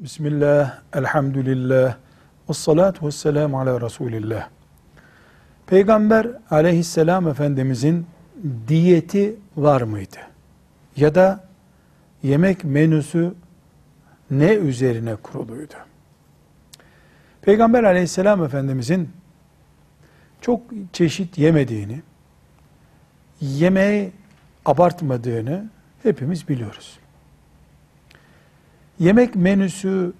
Bismillah, elhamdülillah, ve salatu ve selamu ala Resulillah. Peygamber aleyhisselam Efendimizin diyeti var mıydı? Ya da yemek menüsü ne üzerine kuruluydu? Peygamber aleyhisselam Efendimizin çok çeşit yemediğini, yemeği abartmadığını hepimiz biliyoruz. Yemek menüsü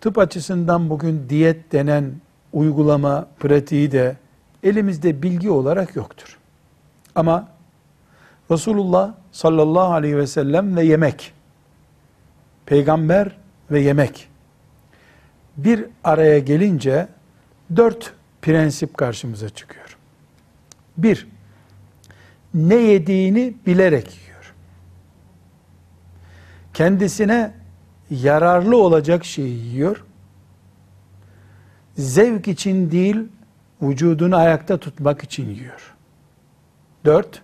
tıp açısından bugün diyet denen uygulama pratiği de elimizde bilgi olarak yoktur. Ama Resulullah sallallahu aleyhi ve sellem ve yemek, peygamber ve yemek bir araya gelince dört prensip karşımıza çıkıyor. Bir, ne yediğini bilerek yiyor. Kendisine yararlı olacak şeyi yiyor. Zevk için değil, vücudunu ayakta tutmak için yiyor. Dört,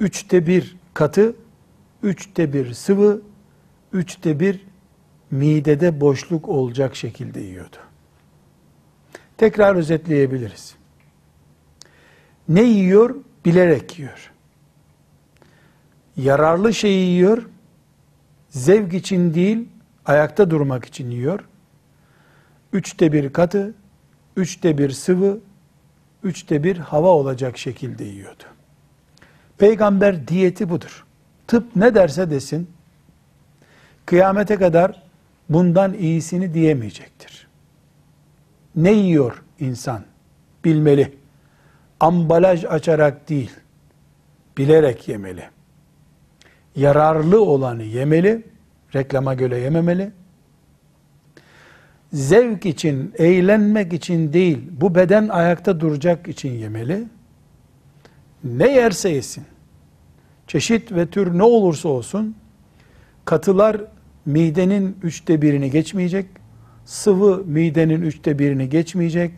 üçte bir katı, üçte bir sıvı, üçte bir midede boşluk olacak şekilde yiyordu. Tekrar özetleyebiliriz. Ne yiyor? Bilerek yiyor. Yararlı şeyi yiyor, zevk için değil, ayakta durmak için yiyor. Üçte bir katı, üçte bir sıvı, üçte bir hava olacak şekilde yiyordu. Peygamber diyeti budur. Tıp ne derse desin, kıyamete kadar bundan iyisini diyemeyecektir. Ne yiyor insan? Bilmeli. Ambalaj açarak değil, bilerek yemeli yararlı olanı yemeli, reklama göre yememeli. Zevk için, eğlenmek için değil, bu beden ayakta duracak için yemeli. Ne yerse yesin, çeşit ve tür ne olursa olsun, katılar midenin üçte birini geçmeyecek, sıvı midenin üçte birini geçmeyecek,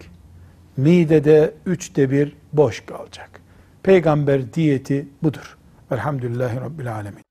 midede üçte bir boş kalacak. Peygamber diyeti budur. Velhamdülillahi Rabbil Alemin.